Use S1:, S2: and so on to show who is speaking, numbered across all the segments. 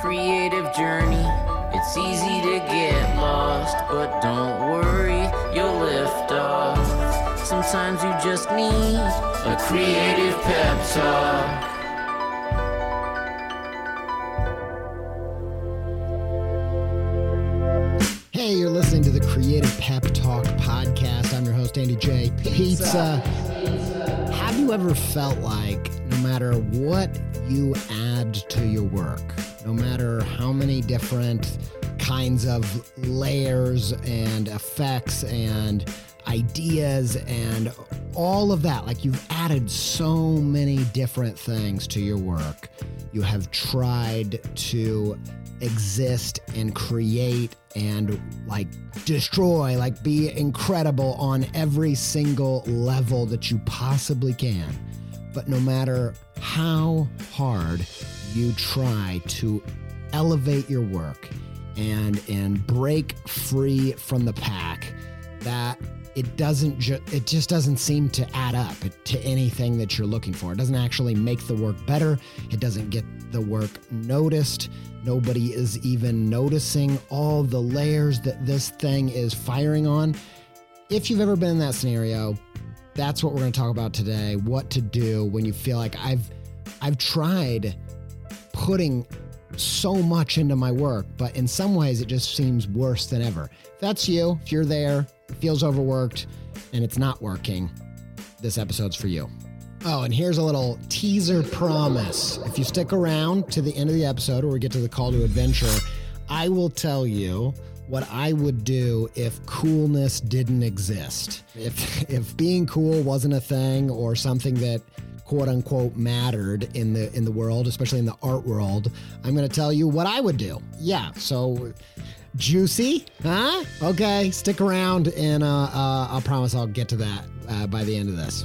S1: creative journey. It's easy to get lost, but don't worry, you'll lift off. Sometimes you just need a creative pep talk.
S2: Hey, you're listening to the Creative Pep Talk podcast. I'm your host, Andy J. Pizza. Have you ever felt like no matter what you add to your work, no matter how many different kinds of layers and effects and ideas and all of that, like you've added so many different things to your work, you have tried to exist and create and like destroy, like be incredible on every single level that you possibly can. But no matter how hard you try to elevate your work and and break free from the pack, that it doesn't ju- it just doesn't seem to add up to anything that you're looking for. It doesn't actually make the work better. It doesn't get the work noticed. Nobody is even noticing all the layers that this thing is firing on. If you've ever been in that scenario, that's what we're going to talk about today. What to do when you feel like I've I've tried putting so much into my work, but in some ways it just seems worse than ever. If that's you, if you're there, it feels overworked and it's not working, this episode's for you. Oh, and here's a little teaser promise. If you stick around to the end of the episode or we get to the call to adventure, I will tell you what I would do if coolness didn't exist. If if being cool wasn't a thing or something that quote unquote mattered in the in the world, especially in the art world, I'm going to tell you what I would do. Yeah, so juicy, huh? Okay, stick around and uh, uh, I'll promise I'll get to that uh, by the end of this.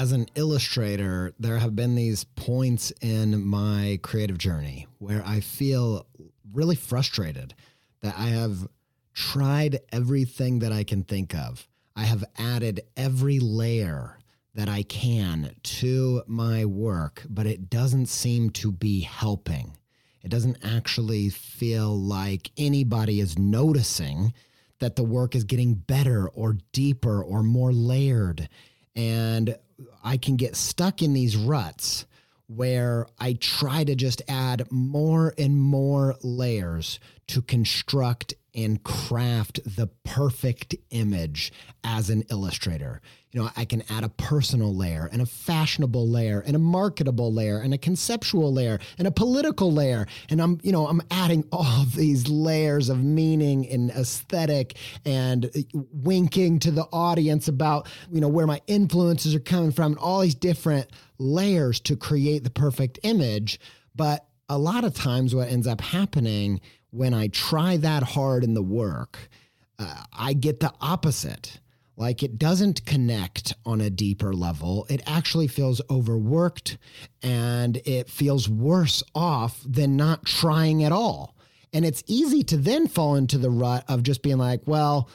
S2: As an illustrator, there have been these points in my creative journey where I feel really frustrated that I have tried everything that I can think of. I have added every layer that I can to my work, but it doesn't seem to be helping. It doesn't actually feel like anybody is noticing that the work is getting better or deeper or more layered. And I can get stuck in these ruts where I try to just add more and more layers to construct and craft the perfect image as an illustrator. You know, I can add a personal layer and a fashionable layer and a marketable layer and a conceptual layer and a political layer. And I'm, you know, I'm adding all these layers of meaning and aesthetic and uh, winking to the audience about, you know, where my influences are coming from and all these different layers to create the perfect image. But a lot of times what ends up happening when I try that hard in the work, uh, I get the opposite. Like it doesn't connect on a deeper level. It actually feels overworked and it feels worse off than not trying at all. And it's easy to then fall into the rut of just being like, well,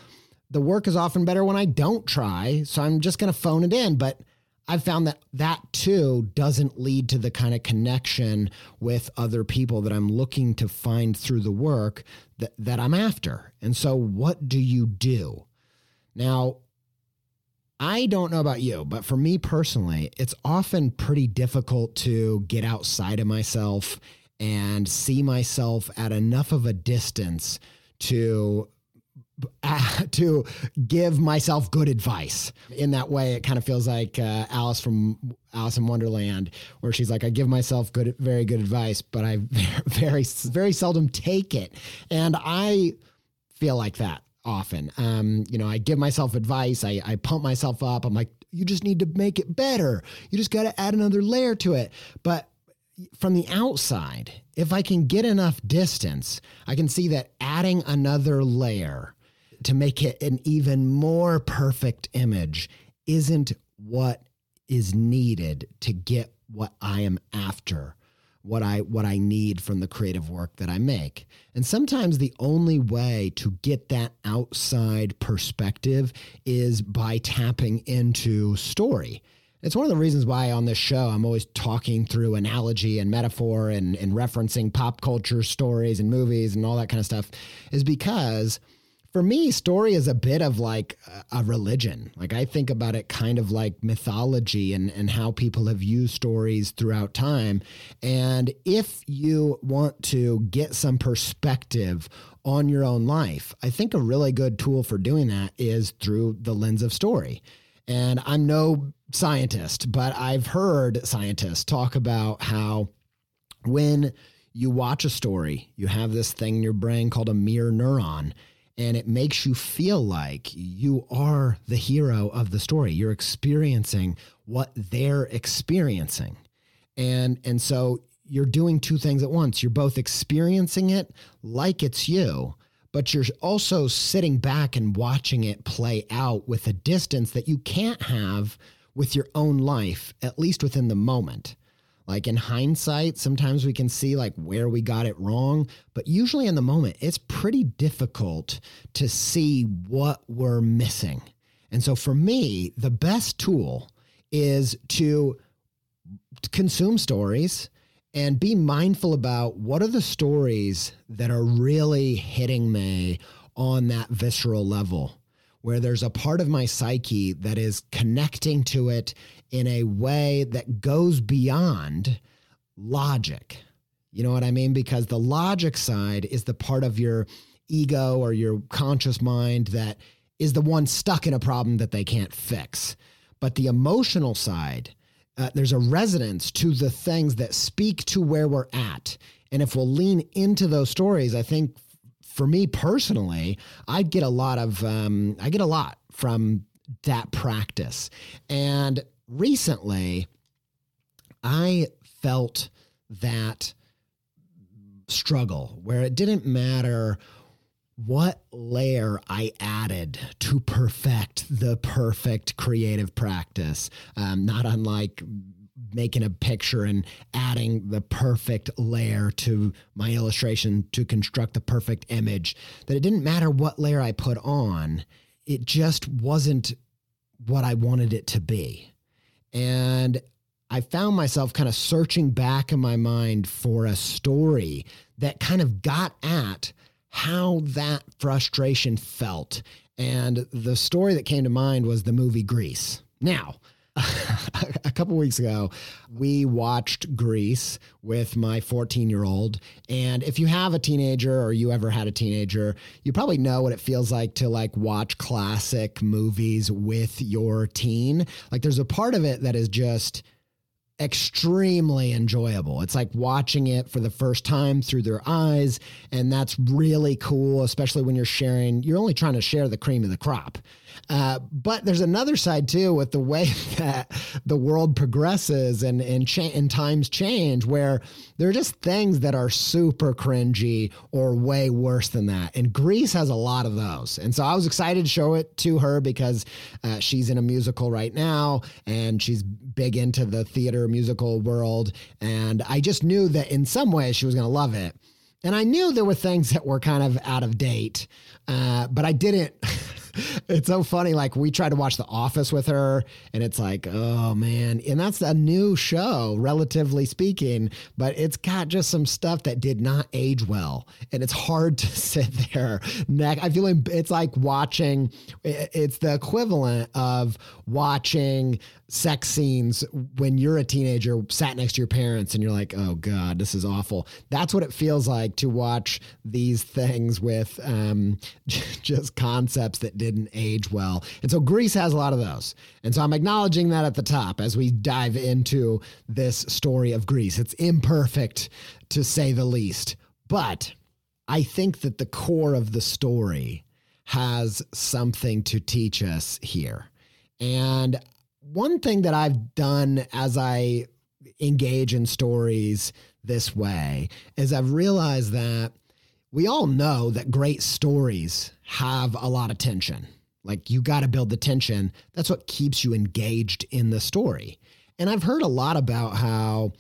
S2: the work is often better when I don't try. So I'm just going to phone it in. But I've found that that too doesn't lead to the kind of connection with other people that I'm looking to find through the work that, that I'm after. And so, what do you do? Now, I don't know about you, but for me personally, it's often pretty difficult to get outside of myself and see myself at enough of a distance to to give myself good advice. In that way, it kind of feels like uh, Alice from Alice in Wonderland, where she's like, "I give myself good, very good advice, but I very, very seldom take it." And I feel like that often. Um, you know, I give myself advice, I, I pump myself up. I'm like, "You just need to make it better. You just got to add another layer to it." But from the outside, if I can get enough distance, I can see that adding another layer to make it an even more perfect image isn't what is needed to get what I am after, what I what I need from the creative work that I make. And sometimes the only way to get that outside perspective is by tapping into story. It's one of the reasons why on this show I'm always talking through analogy and metaphor and, and referencing pop culture stories and movies and all that kind of stuff, is because for me, story is a bit of like a religion. Like I think about it kind of like mythology and, and how people have used stories throughout time. And if you want to get some perspective on your own life, I think a really good tool for doing that is through the lens of story. And I'm no scientist, but I've heard scientists talk about how when you watch a story, you have this thing in your brain called a mirror neuron and it makes you feel like you are the hero of the story. You're experiencing what they're experiencing. And and so you're doing two things at once. You're both experiencing it like it's you, but you're also sitting back and watching it play out with a distance that you can't have with your own life, at least within the moment. Like in hindsight, sometimes we can see like where we got it wrong, but usually in the moment, it's pretty difficult to see what we're missing. And so for me, the best tool is to consume stories and be mindful about what are the stories that are really hitting me on that visceral level where there's a part of my psyche that is connecting to it in a way that goes beyond logic. You know what I mean? Because the logic side is the part of your ego or your conscious mind that is the one stuck in a problem that they can't fix. But the emotional side, uh, there's a resonance to the things that speak to where we're at. And if we'll lean into those stories, I think for me personally, I get a lot of um, I get a lot from that practice. And recently, I felt that struggle where it didn't matter what layer I added to perfect the perfect creative practice. Um, not unlike making a picture and adding the perfect layer to my illustration to construct the perfect image, that it didn't matter what layer I put on, it just wasn't what I wanted it to be. And I found myself kind of searching back in my mind for a story that kind of got at how that frustration felt. And the story that came to mind was the movie Grease. Now, a couple weeks ago, we watched Grease with my 14 year old. And if you have a teenager or you ever had a teenager, you probably know what it feels like to like watch classic movies with your teen. Like there's a part of it that is just extremely enjoyable. It's like watching it for the first time through their eyes. And that's really cool, especially when you're sharing, you're only trying to share the cream of the crop. Uh, but there's another side too with the way that the world progresses and and, cha- and times change, where there are just things that are super cringy or way worse than that. And Grease has a lot of those. And so I was excited to show it to her because uh, she's in a musical right now and she's big into the theater musical world. And I just knew that in some ways she was going to love it. And I knew there were things that were kind of out of date, uh, but I didn't. it's so funny. Like we tried to watch The Office with her, and it's like, oh man, and that's a new show, relatively speaking, but it's got just some stuff that did not age well, and it's hard to sit there. Neck, I feel like it's like watching. It's the equivalent of watching sex scenes when you're a teenager sat next to your parents and you're like oh god this is awful that's what it feels like to watch these things with um, just concepts that didn't age well. And so Grease has a lot of those. And so i'm acknowledging that at the top as we dive into this story of Grease. it's imperfect to say the least. But i think that the core of the story has something to teach us here. And one thing that I've done as I engage in stories this way is I've realized that we all know that great stories have a lot of tension. Like you got to build the tension. That's what keeps you engaged in the story. And I've heard a lot about how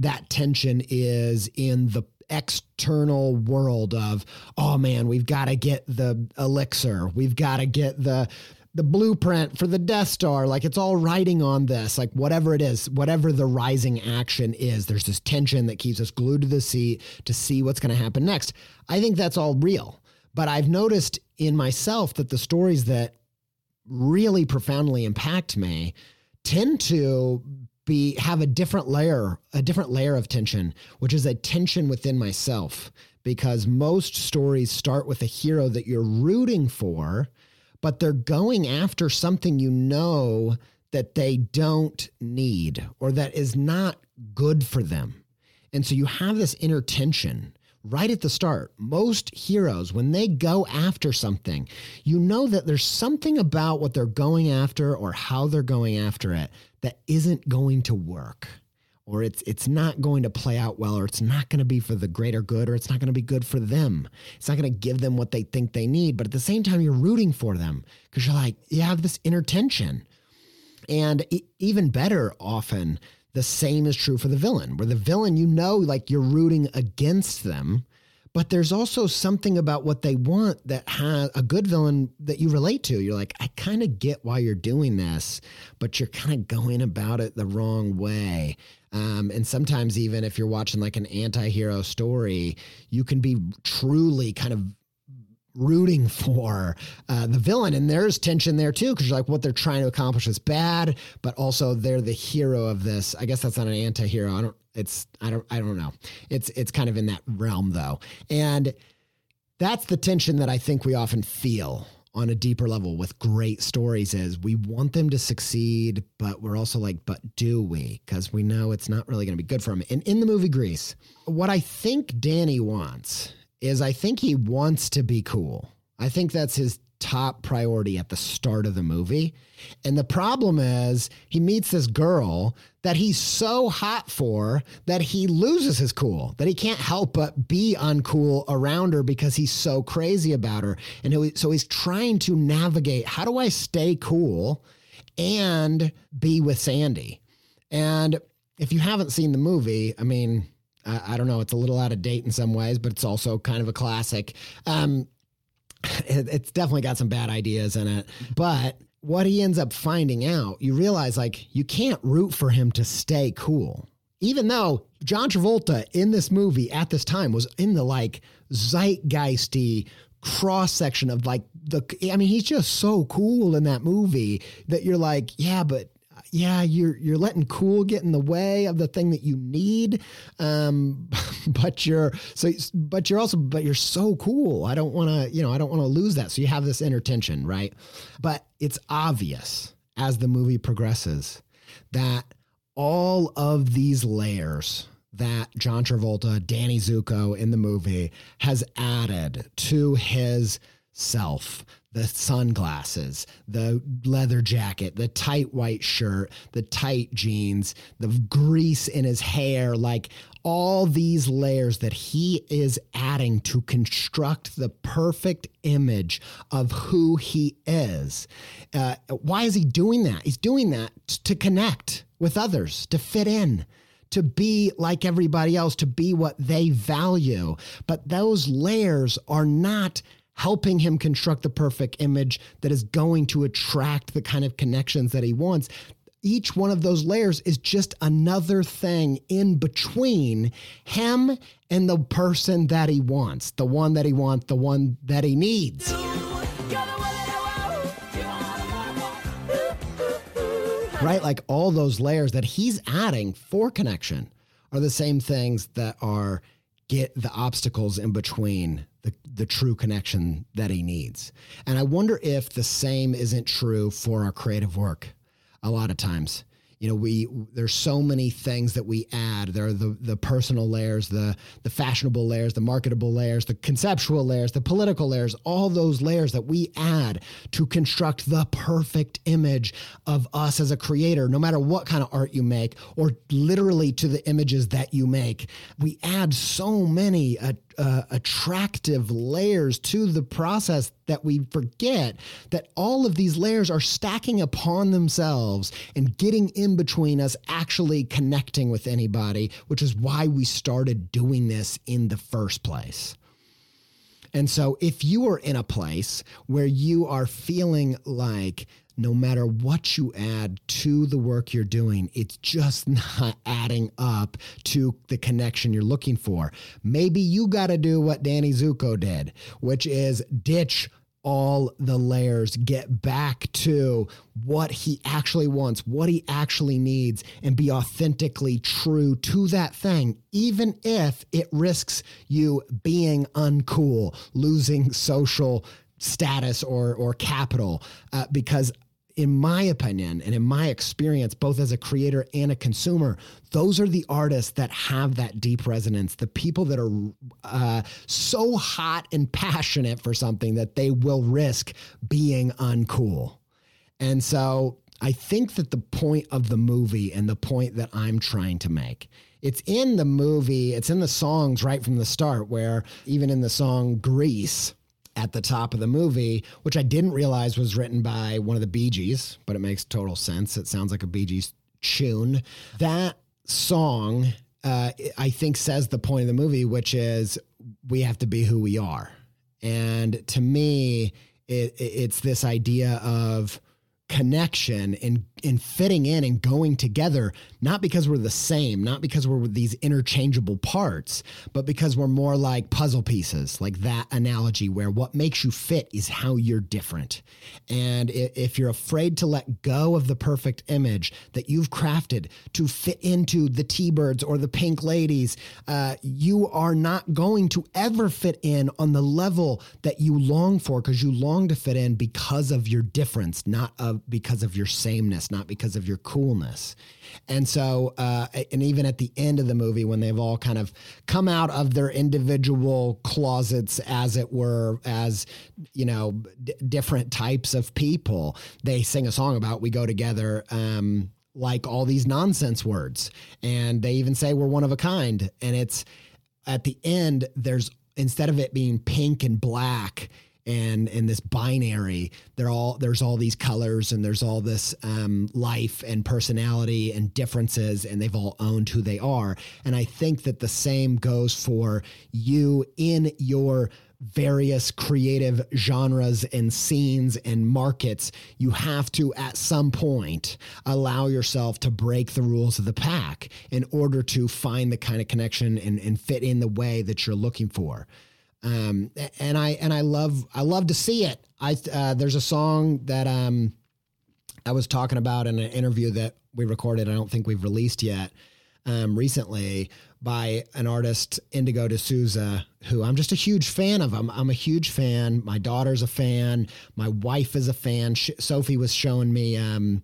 S2: that tension is in the external world of oh man we've got to get the elixir we've got to get the the blueprint for the Death Star. Like it's all riding on this, like whatever it is, whatever the rising action is, there's this tension that keeps us glued to the seat to see what's going to happen next. I think that's all real. But I've noticed in myself that the stories that really profoundly impact me tend to be have a different layer, a different layer of tension, which is a tension within myself. Because most stories start with a hero that you're rooting for but they're going after something you know that they don't need or that is not good for them. And so you have this inner tension right at the start. Most heroes, when they go after something, you know that there's something about what they're going after or how they're going after it that isn't going to work or it's it's not going to play out well or it's not going to be for the greater good or it's not going to be good for them. It's not going to give them what they think they need but at the same time you're rooting for them because you're like you have this inner tension. And even better often the same is true for the villain. Where the villain you know like you're rooting against them but there's also something about what they want that has a good villain that you relate to. You're like, I kind of get why you're doing this, but you're kind of going about it the wrong way. Um, and sometimes, even if you're watching like an anti hero story, you can be truly kind of rooting for uh, the villain. And there's tension there too, because you're like, what they're trying to accomplish is bad, but also they're the hero of this. I guess that's not an anti hero. I don't, it's, I don't, I don't know. It's, it's kind of in that realm though. And that's the tension that I think we often feel on a deeper level with great stories is we want them to succeed, but we're also like, but do we? Because we know it's not really going to be good for them. And in the movie Grease, what I think Danny wants is I think he wants to be cool. I think that's his top priority at the start of the movie. And the problem is he meets this girl that he's so hot for that he loses his cool, that he can't help but be uncool around her because he's so crazy about her. And so he's trying to navigate how do I stay cool and be with Sandy? And if you haven't seen the movie, I mean, I, don't know, it's a little out of date in some ways, but it's also kind of a classic. Um, it, it's definitely got some bad ideas in it. But what he ends up finding out, you realize like you can't root for him to stay cool. Even though John Travolta in this movie at this time was in the like zeitgeisty cross section of like the I mean he's just so cool in that movie that you're like, yeah, but yeah, you're you're letting cool get in the way of the thing that you need. Um, but you're so but you're also but you're so cool. I don't want to, you know, I don't want to lose that. So you have this inner tension, right? But it's obvious as the movie progresses that all of these layers that John Travolta, Danny Zuko in the movie has added to his self the sunglasses, the leather jacket, the tight white shirt, the tight jeans, the grease in his hair, like all these layers that he is adding to construct the perfect image of who he is. Uh, why is he doing that? He's doing that to connect with others, to fit in to be like everybody else, to be what they value. But those layers are not helping him construct the perfect image that is going to attract the kind of connections that he wants. Each one of those layers is just another thing in between him and the person that he wants, the one that he wants, the one that he needs. Right? Like all those layers that he's adding for connection are the same things that are get the obstacles in between the, the true connection that he needs. And I wonder if the same isn't true for our creative work a lot of times. You know we there's so many things that we add. There are the the personal layers the the fashionable layers the marketable layers the conceptual layers the political layers all those layers that we add to construct the perfect image of us as a creator. No matter what kind of art you make or literally to the images that you make we add so many uh, uh, attractive layers to the process that we forget that all of these layers are stacking upon themselves and getting in between us actually connecting with anybody, which is why we started doing this in the first place. And so, if you are in a place where you are feeling like no matter what you add to the work you're doing, it's just not adding up to the connection you're looking for. Maybe you got to do what Danny Zuko did, which is ditch all the layers, get back to what he actually wants, what he actually needs, and be authentically true to that thing, even if it risks you being uncool, losing social status or or capital uh, because in my opinion and in my experience, both as a creator and a consumer, those are the artists that have that deep resonance, the people that are uh, so hot and passionate for something that they will risk being uncool. And so I think that the point of the movie and the point that I'm trying to make it's in the movie, it's in the songs right from the start, where even in the song Grease, at the top of the movie, which I didn't realize was written by one of the Bee Gees, but it makes total sense. It sounds like a Bee Gees tune. That song, uh, I think, says the point of the movie, which is we have to be who we are. And to me, it, it's this idea of connection and and fitting in and going together not because we're the same not because we're these interchangeable parts but because we're more like puzzle pieces like that analogy where what makes you fit is how you're different and if you're afraid to let go of the perfect image that you've crafted to fit into the t-birds or the pink ladies uh, you are not going to ever fit in on the level that you long for because you long to fit in because of your difference not of because of your sameness, not because of your coolness. And so, uh, and even at the end of the movie, when they've all kind of come out of their individual closets, as it were, as you know, d- different types of people, they sing a song about "We Go Together." Um, like all these nonsense words, and they even say we're one of a kind. And it's at the end, there's instead of it being pink and black and in this binary they're all there's all these colors and there's all this um, life and personality and differences and they've all owned who they are and i think that the same goes for you in your various creative genres and scenes and markets, you have to at some point allow yourself to break the rules of the pack in order to find the kind of connection and, and fit in the way that you're looking for. Um, and I and I love I love to see it. I uh, there's a song that um I was talking about in an interview that we recorded, I don't think we've released yet, um, recently by an artist, Indigo De Souza, who I'm just a huge fan of. I'm, I'm a huge fan. My daughter's a fan. My wife is a fan. She, Sophie was showing me, um,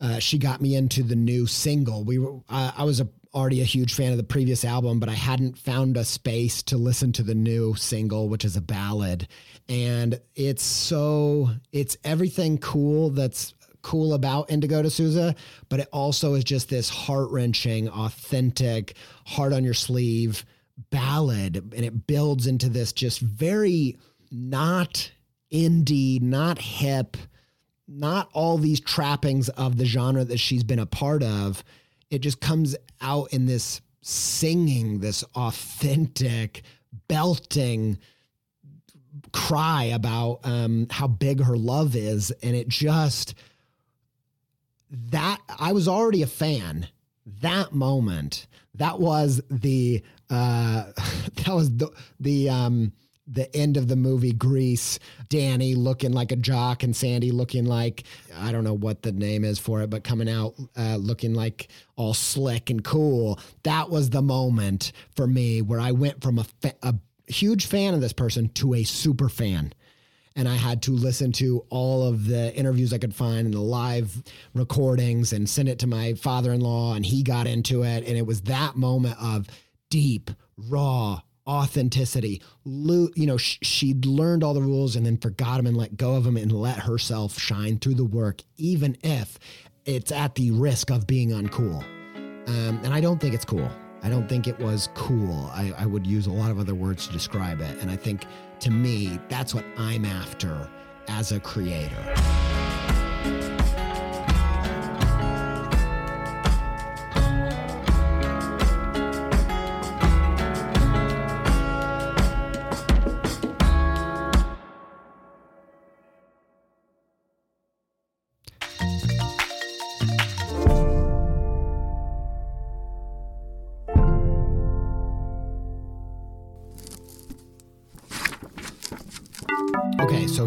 S2: uh, she got me into the new single. We were, uh, I was a, already a huge fan of the previous album, but I hadn't found a space to listen to the new single, which is a ballad. And it's so, it's everything cool that's cool about Indigo De Souza, but it also is just this heart wrenching, authentic, heart on your sleeve ballad. And it builds into this just very not indie, not hip, not all these trappings of the genre that she's been a part of. It just comes out in this singing, this authentic, belting cry about um, how big her love is. And it just, that, I was already a fan. That moment, that was the, uh, that was the, the, um, the end of the movie Grease, Danny looking like a jock and Sandy looking like I don't know what the name is for it, but coming out uh, looking like all slick and cool. That was the moment for me where I went from a, fa- a huge fan of this person to a super fan. And I had to listen to all of the interviews I could find and the live recordings and send it to my father in law. And he got into it. And it was that moment of deep, raw, authenticity. You know, she'd learned all the rules and then forgot them and let go of them and let herself shine through the work, even if it's at the risk of being uncool. Um, and I don't think it's cool. I don't think it was cool. I, I would use a lot of other words to describe it. And I think to me, that's what I'm after as a creator.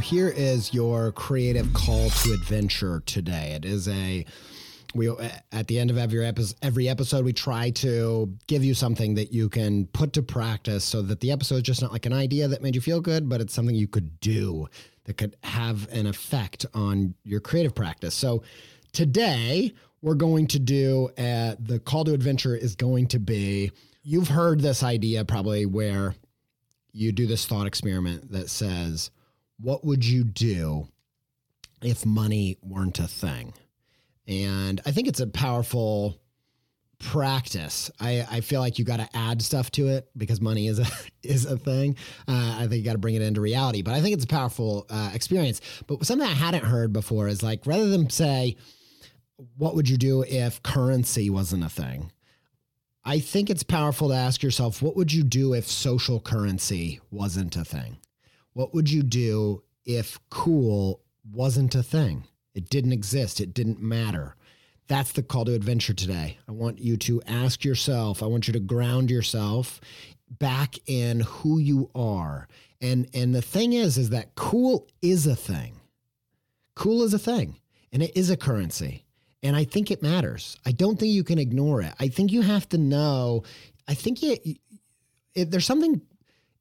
S2: Here is your creative call to adventure today. It is a we at the end of every episode, every episode we try to give you something that you can put to practice so that the episode is just not like an idea that made you feel good, but it's something you could do that could have an effect on your creative practice. So today we're going to do uh, the call to adventure is going to be you've heard this idea probably where you do this thought experiment that says what would you do if money weren't a thing? And I think it's a powerful practice. I, I feel like you got to add stuff to it because money is a is a thing. Uh, I think you got to bring it into reality. But I think it's a powerful uh, experience. But something I hadn't heard before is like rather than say, "What would you do if currency wasn't a thing?" I think it's powerful to ask yourself, "What would you do if social currency wasn't a thing?" What would you do if cool wasn't a thing? It didn't exist, it didn't matter. That's the call to adventure today. I want you to ask yourself, I want you to ground yourself back in who you are. And and the thing is is that cool is a thing. Cool is a thing and it is a currency. And I think it matters. I don't think you can ignore it. I think you have to know I think it, it there's something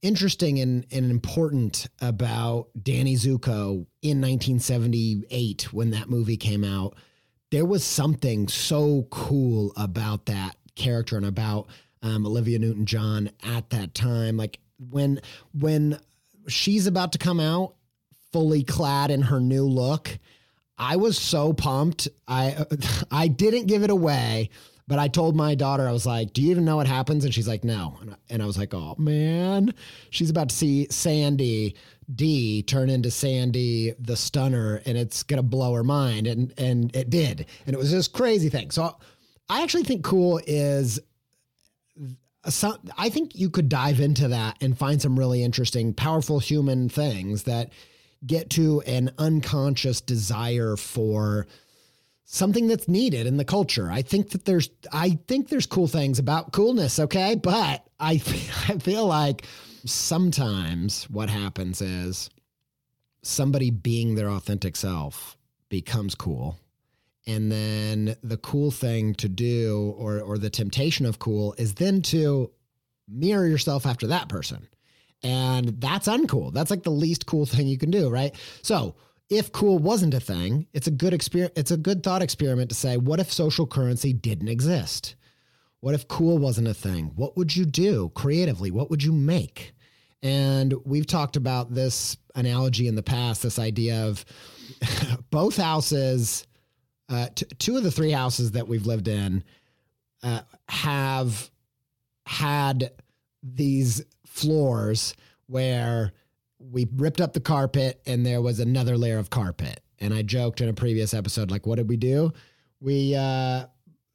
S2: interesting and, and important about Danny Zuko in 1978 when that movie came out. There was something so cool about that character and about um, Olivia Newton John at that time. Like when when she's about to come out fully clad in her new look, I was so pumped. I I didn't give it away but I told my daughter, I was like, Do you even know what happens? And she's like, No. And I was like, Oh, man. She's about to see Sandy D turn into Sandy the Stunner, and it's to blow her mind. And, and it did. And it was this crazy thing. So I actually think cool is. Some, I think you could dive into that and find some really interesting, powerful human things that get to an unconscious desire for something that's needed in the culture. I think that there's I think there's cool things about coolness, okay? But I I feel like sometimes what happens is somebody being their authentic self becomes cool. And then the cool thing to do, or, or the temptation of cool, is then to mirror yourself after that person. And that's uncool. That's like the least cool thing you can do, right? So, if cool wasn't a thing, it's a good experience. It's a good thought experiment to say, what if social currency didn't exist? What if cool wasn't a thing? What would you do creatively? What would you make? And we've talked about this analogy in the past this idea of both houses, uh, t- two of the three houses that we've lived in uh, have had these floors where we ripped up the carpet and there was another layer of carpet. And I joked in a previous episode, like, what did we do? We uh,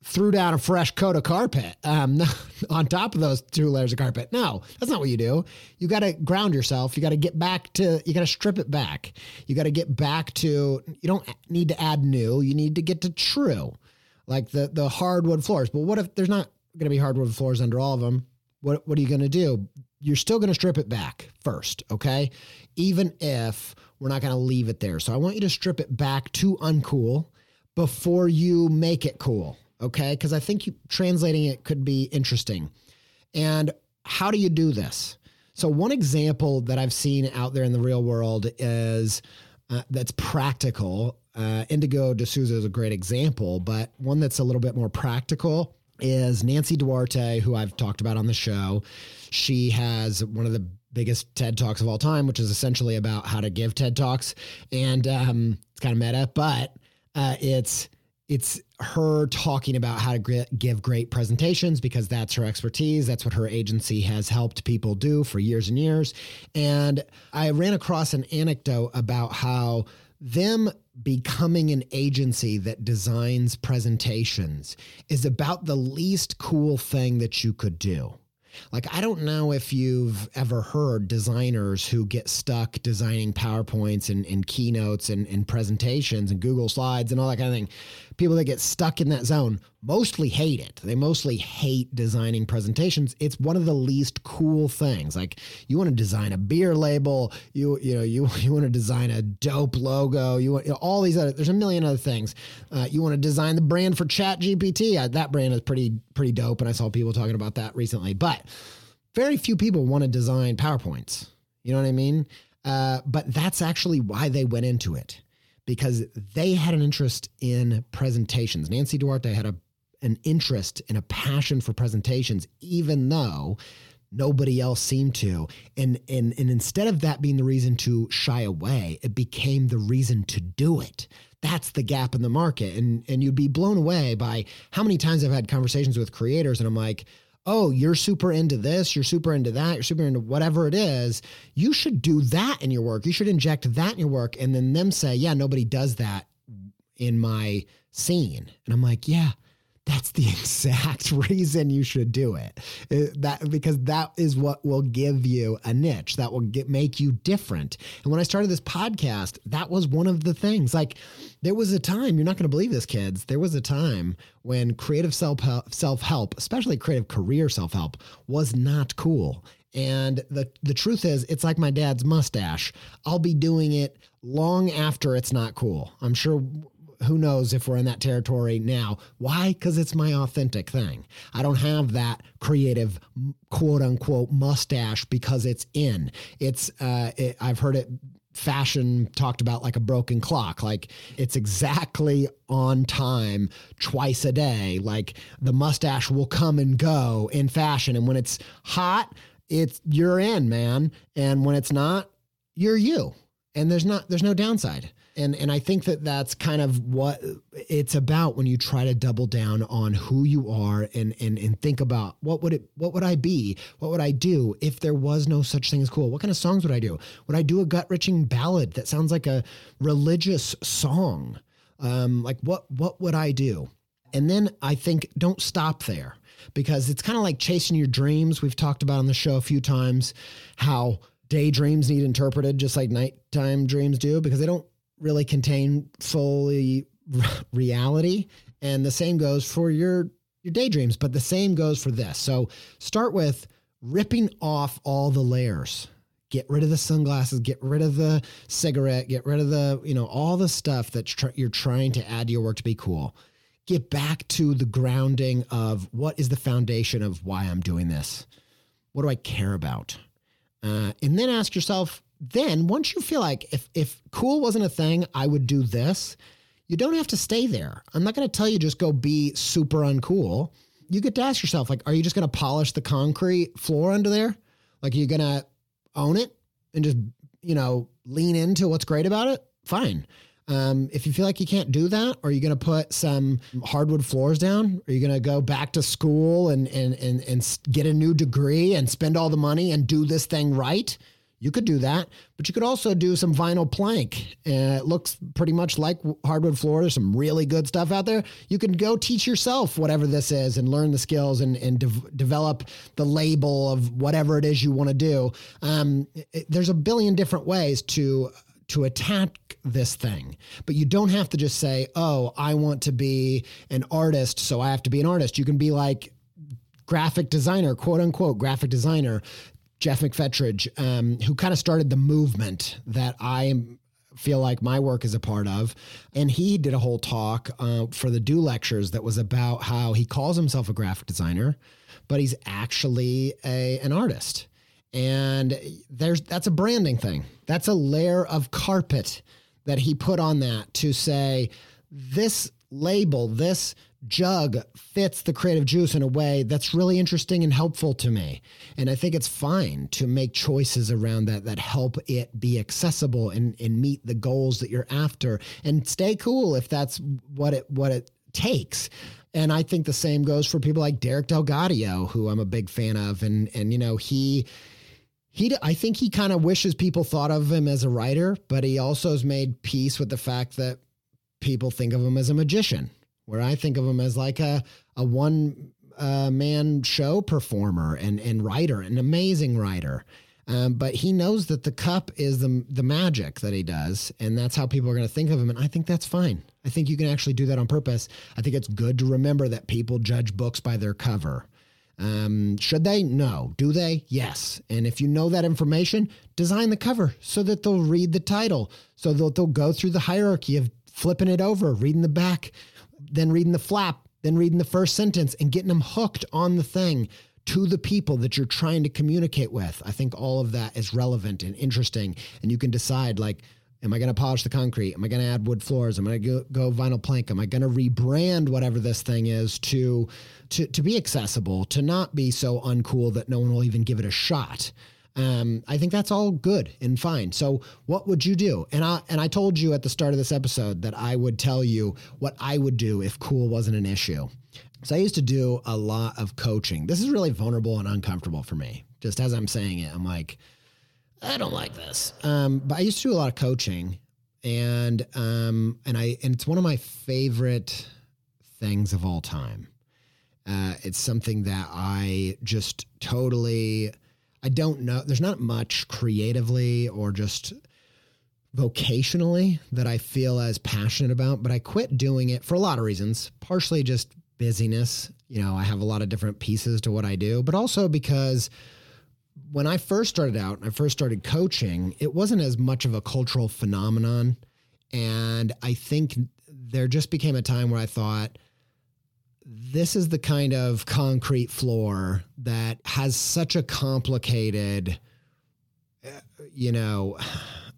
S2: threw down a fresh coat of carpet um, on top of those two layers of carpet. No, that's not what you do. You got to ground yourself. You got to get back to, you got to strip it back. You got to get back to, you don't need to add new, you need to get to true, like the, the hardwood floors. But what if there's not going to be hardwood floors under all of them? What, what are you going to do? You're still going to strip it back first, okay? Even if we're not going to leave it there. So I want you to strip it back to uncool before you make it cool okay? Because I think you, translating it could be interesting. And how do you do this? So, one example that I've seen out there in the real world is uh, that's practical. Uh, Indigo de Souza is a great example, but one that's a little bit more practical is Nancy Duarte, who I've talked about on the show. She has one of the biggest TED Talks of all time, which is essentially about how to give TED Talks. And um, it's kind of meta, but uh, it's it's her talking about how to give great presentations because that's her expertise. That's what her agency has helped people do for years and years. And I ran across an anecdote about how them becoming an agency that designs presentations is about the least cool thing that you could do. Like, I don't know if you've ever heard designers who get stuck designing PowerPoints and, and keynotes and, and presentations and Google Slides and all that kind of thing. People that get stuck in that zone mostly hate it. They mostly hate designing presentations. It's one of the least cool things. Like you want to design a beer label, you you know you you want to design a dope logo, you want you know, all these other. There's a million other things. Uh, you want to design the brand for Chat GPT. Uh, that brand is pretty pretty dope, and I saw people talking about that recently. But very few people want to design PowerPoints. You know what I mean? Uh, but that's actually why they went into it because they had an interest in presentations. Nancy Duarte had a an interest and a passion for presentations, even though nobody else seemed to. And and and instead of that being the reason to shy away, it became the reason to do it. That's the gap in the market. And and you'd be blown away by how many times I've had conversations with creators and I'm like, oh, you're super into this, you're super into that, you're super into whatever it is, you should do that in your work. You should inject that in your work. And then them say, yeah, nobody does that in my scene. And I'm like, yeah, that's the exact reason you should do it. it. Uh, that because that is what will give you a niche that will get make you different. And when I started this podcast, that was one of the things. Like there was a time, you're not going to believe this kids, there was a time when creative self-help, self-help, especially creative career self-help was not cool. And the the truth is, it's like my dad's mustache. I'll be doing it long after it's not cool. I'm sure who knows if we're in that territory now. Why? Because it's my authentic thing. I don't have that creative quote unquote mustache because it's in. It's, uh, it, I've heard it fashion talked about like a broken clock like it's exactly on time twice a day like the mustache will come and go in fashion and when it's hot it's you're in man and when it's not you're you and there's not there's no downside and and I think that that's kind of what it's about when you try to double down on who you are and and and think about what would it what would I be? What would I do if there was no such thing as cool? What kind of songs would I do? Would I do a gut wrenching ballad that sounds like a religious song? Um, like what what would I do? And then I think don't stop there because it's kind of like chasing your dreams. We've talked about on the show a few times how daydreams need interpreted just like nighttime dreams do because they don't really contain fully reality. And the same goes for your your daydreams, but the same goes for this. So start with ripping off all the layers. Get rid of the sunglasses, get rid of the cigarette, get rid of the, you know, all the stuff that you're trying to add to your work to be cool. Get back to the grounding of what is the foundation of why I'm doing this? What do I care about? Uh, and then ask yourself, then once you feel like if, if cool wasn't a thing, I would do this, you don't have to stay there. I'm not going to tell you just go be super uncool. You get to ask yourself, like, are you just going to polish the concrete floor under there? Like, are you going to own it and just, you know, lean into what's great about it? Fine. Um, if you feel like you can't do that, are you going to put some hardwood floors down? Are you going to go back to school and, and, and, and get a new degree and spend all the money and do this thing right? You could do that, but you could also do some vinyl plank. It looks pretty much like hardwood floor. There's some really good stuff out there. You can go teach yourself whatever this is and learn the skills and, and de- develop the label of whatever it is you want to do. Um, it, there's a billion different ways to to attack this thing. But you don't have to just say, "Oh, I want to be an artist, so I have to be an artist." You can be like graphic designer, quote unquote graphic designer. Geoff McFetridge, um, who kind of started the movement that I feel like my work is a part of. And he did a whole talk uh, for the Do Lectures that was about how he calls himself a graphic designer, but he's actually a, an artist. And there's that's a branding thing. That's a layer of carpet that he put on that to say this label, this jug fits the creative juice in a way that's really interesting and helpful to me. And I think it's fine to make choices around that that help it be accessible and, and meet the goals that you're after and stay cool if that's what it what it takes. And I think the same goes for people like Derek DelGaudio who I'm a big fan of. And and you know, he he I think he kind of wishes people thought of him as a writer, but he also has made peace with the fact that people think of him as a magician where I think of him as like a a one uh, man show performer and and writer, an amazing writer. Um, but he knows that the cup is the the magic that he does, and that's how people are going to think of him. And I think that's fine. I think you can actually do that on purpose. I think it's good to remember that people judge books by their cover. Um, should they? No. Do they? Yes. And if you know that information, design the cover so that they'll read the title, so that they'll go through the hierarchy of flipping it over, reading the back, then reading the flap, then reading the first sentence and getting them hooked on the thing to the people that you're trying to communicate with. I think all of that is relevant and interesting. And you can decide like, am I going to polish the concrete? Am I going to add wood floors? Am I going to go, vinyl plank? Am I going to rebrand whatever this thing is to, to, to be accessible, to not be so uncool that no one will even give it a shot? Um, I think that's all good and fine. So, what would you do? And I and I told you at the start of this episode that I would tell you what I would do if cool wasn't an issue. So I used to do a lot of coaching. This is really vulnerable and uncomfortable for me. Just as I'm saying it, I'm like, I don't like this. Um, but I used to do a lot of coaching, and um, and I and it's one of my favorite things of all time. Uh, it's something that I just totally I don't know. There's not much creatively or just vocationally that I feel as passionate about, but I quit doing it for a lot of reasons. Partially just busyness. You know, I have a lot of different pieces to what I do, but also because when I first started out, I first started coaching, it wasn't as much of a cultural phenomenon. And I think there just became a time where I thought, this is the kind of concrete floor that has such a complicated, uh, you know,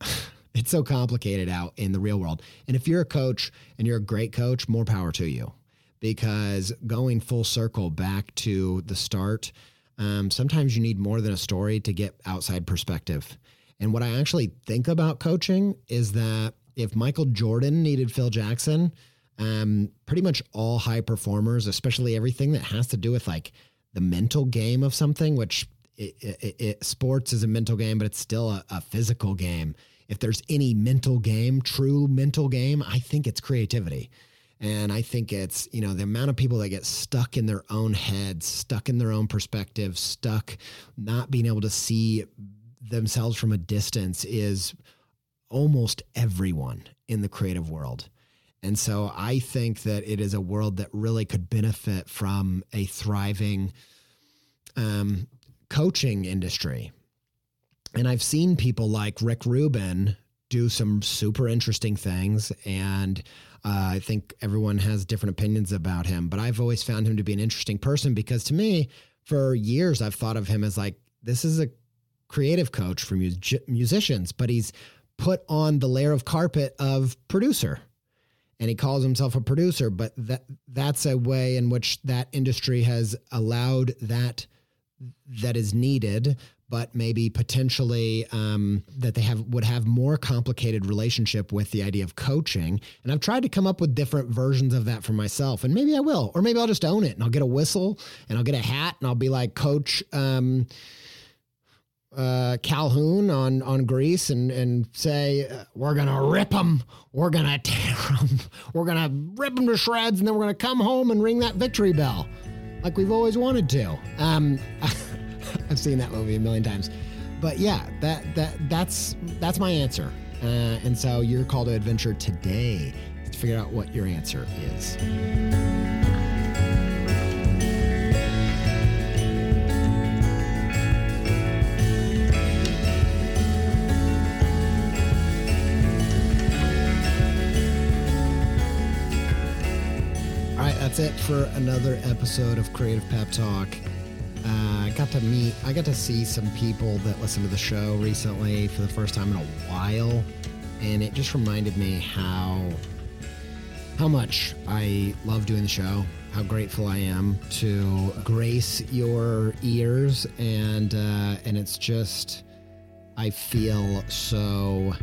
S2: it's so complicated out in the real world. And if you're a coach and you're a great coach, more power to you because going full circle back to the start, um, sometimes you need more than a story to get outside perspective. And what I actually think about coaching is that if Michael Jordan needed Phil Jackson, um, pretty much all high performers, especially everything that has to do with like the mental game of something, which it, it, it, sports is a mental game, but it's still a, a physical game. If there's any mental game, true mental game, I think it's creativity. And I think it's, you know, the amount of people that get stuck in their own heads, stuck in their own perspective, stuck not being able to see themselves from a distance is almost everyone in the creative world. And so I think that it is a world that really could benefit from a thriving um, coaching industry. and I've seen people like Rick Rubin do some super interesting things. And uh, I think everyone has different opinions about him, but I've always found him to be an interesting person because to me, for years, I've thought of him as like, this is a creative coach for mu- musicians, but he's put on the layer of carpet of producer and he calls himself a producer but that that's a way in which that industry has allowed that that is needed but maybe potentially um, that they have would have more complicated relationship with the idea of coaching. And I've tried to come up with different versions of that for myself, and maybe I will, or maybe I'll just own it and I'll get a whistle and I'll get a hat and I'll be like Coach. Um, uh, Calhoun on on Grease and and say we're gonna rip them, we're gonna tear them, we're gonna rip them to shreds, and then we're gonna come home and ring that victory bell, like we've always wanted to. Um, I've seen that movie a million times. But yeah, that that that's that's my answer. Uh, and so you're called to adventure today is to figure out what your answer is. That's it for another episode of Creative Pep Talk. Uh, I got to meet, I got to see some people that listen to the show recently for the first time in a while, and it just reminded me how how much I love doing the show, how grateful I am to grace your ears, and uh, and it's just I feel so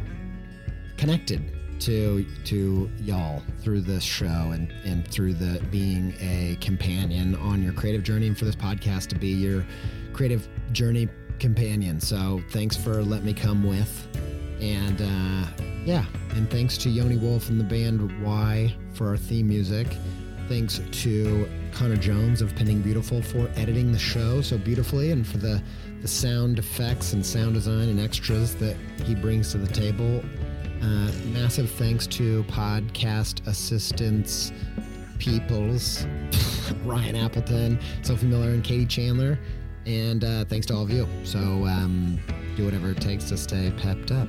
S2: connected to to y'all through this show and and through the being a companion on your creative journey and for this podcast to be your creative journey companion. So thanks for letting me come with. And uh, yeah, and thanks to Yoni Wolf and the band Why? for our theme music. Thanks to Connor Jones of Pending Beautiful for editing the show so beautifully and for the, the sound effects and sound design and extras that he brings to the table. Uh, massive thanks to podcast assistants, peoples, Ryan Appleton, Sophie Miller, and Katie Chandler. And uh, thanks to all of you. So um, do whatever it takes to stay pepped up.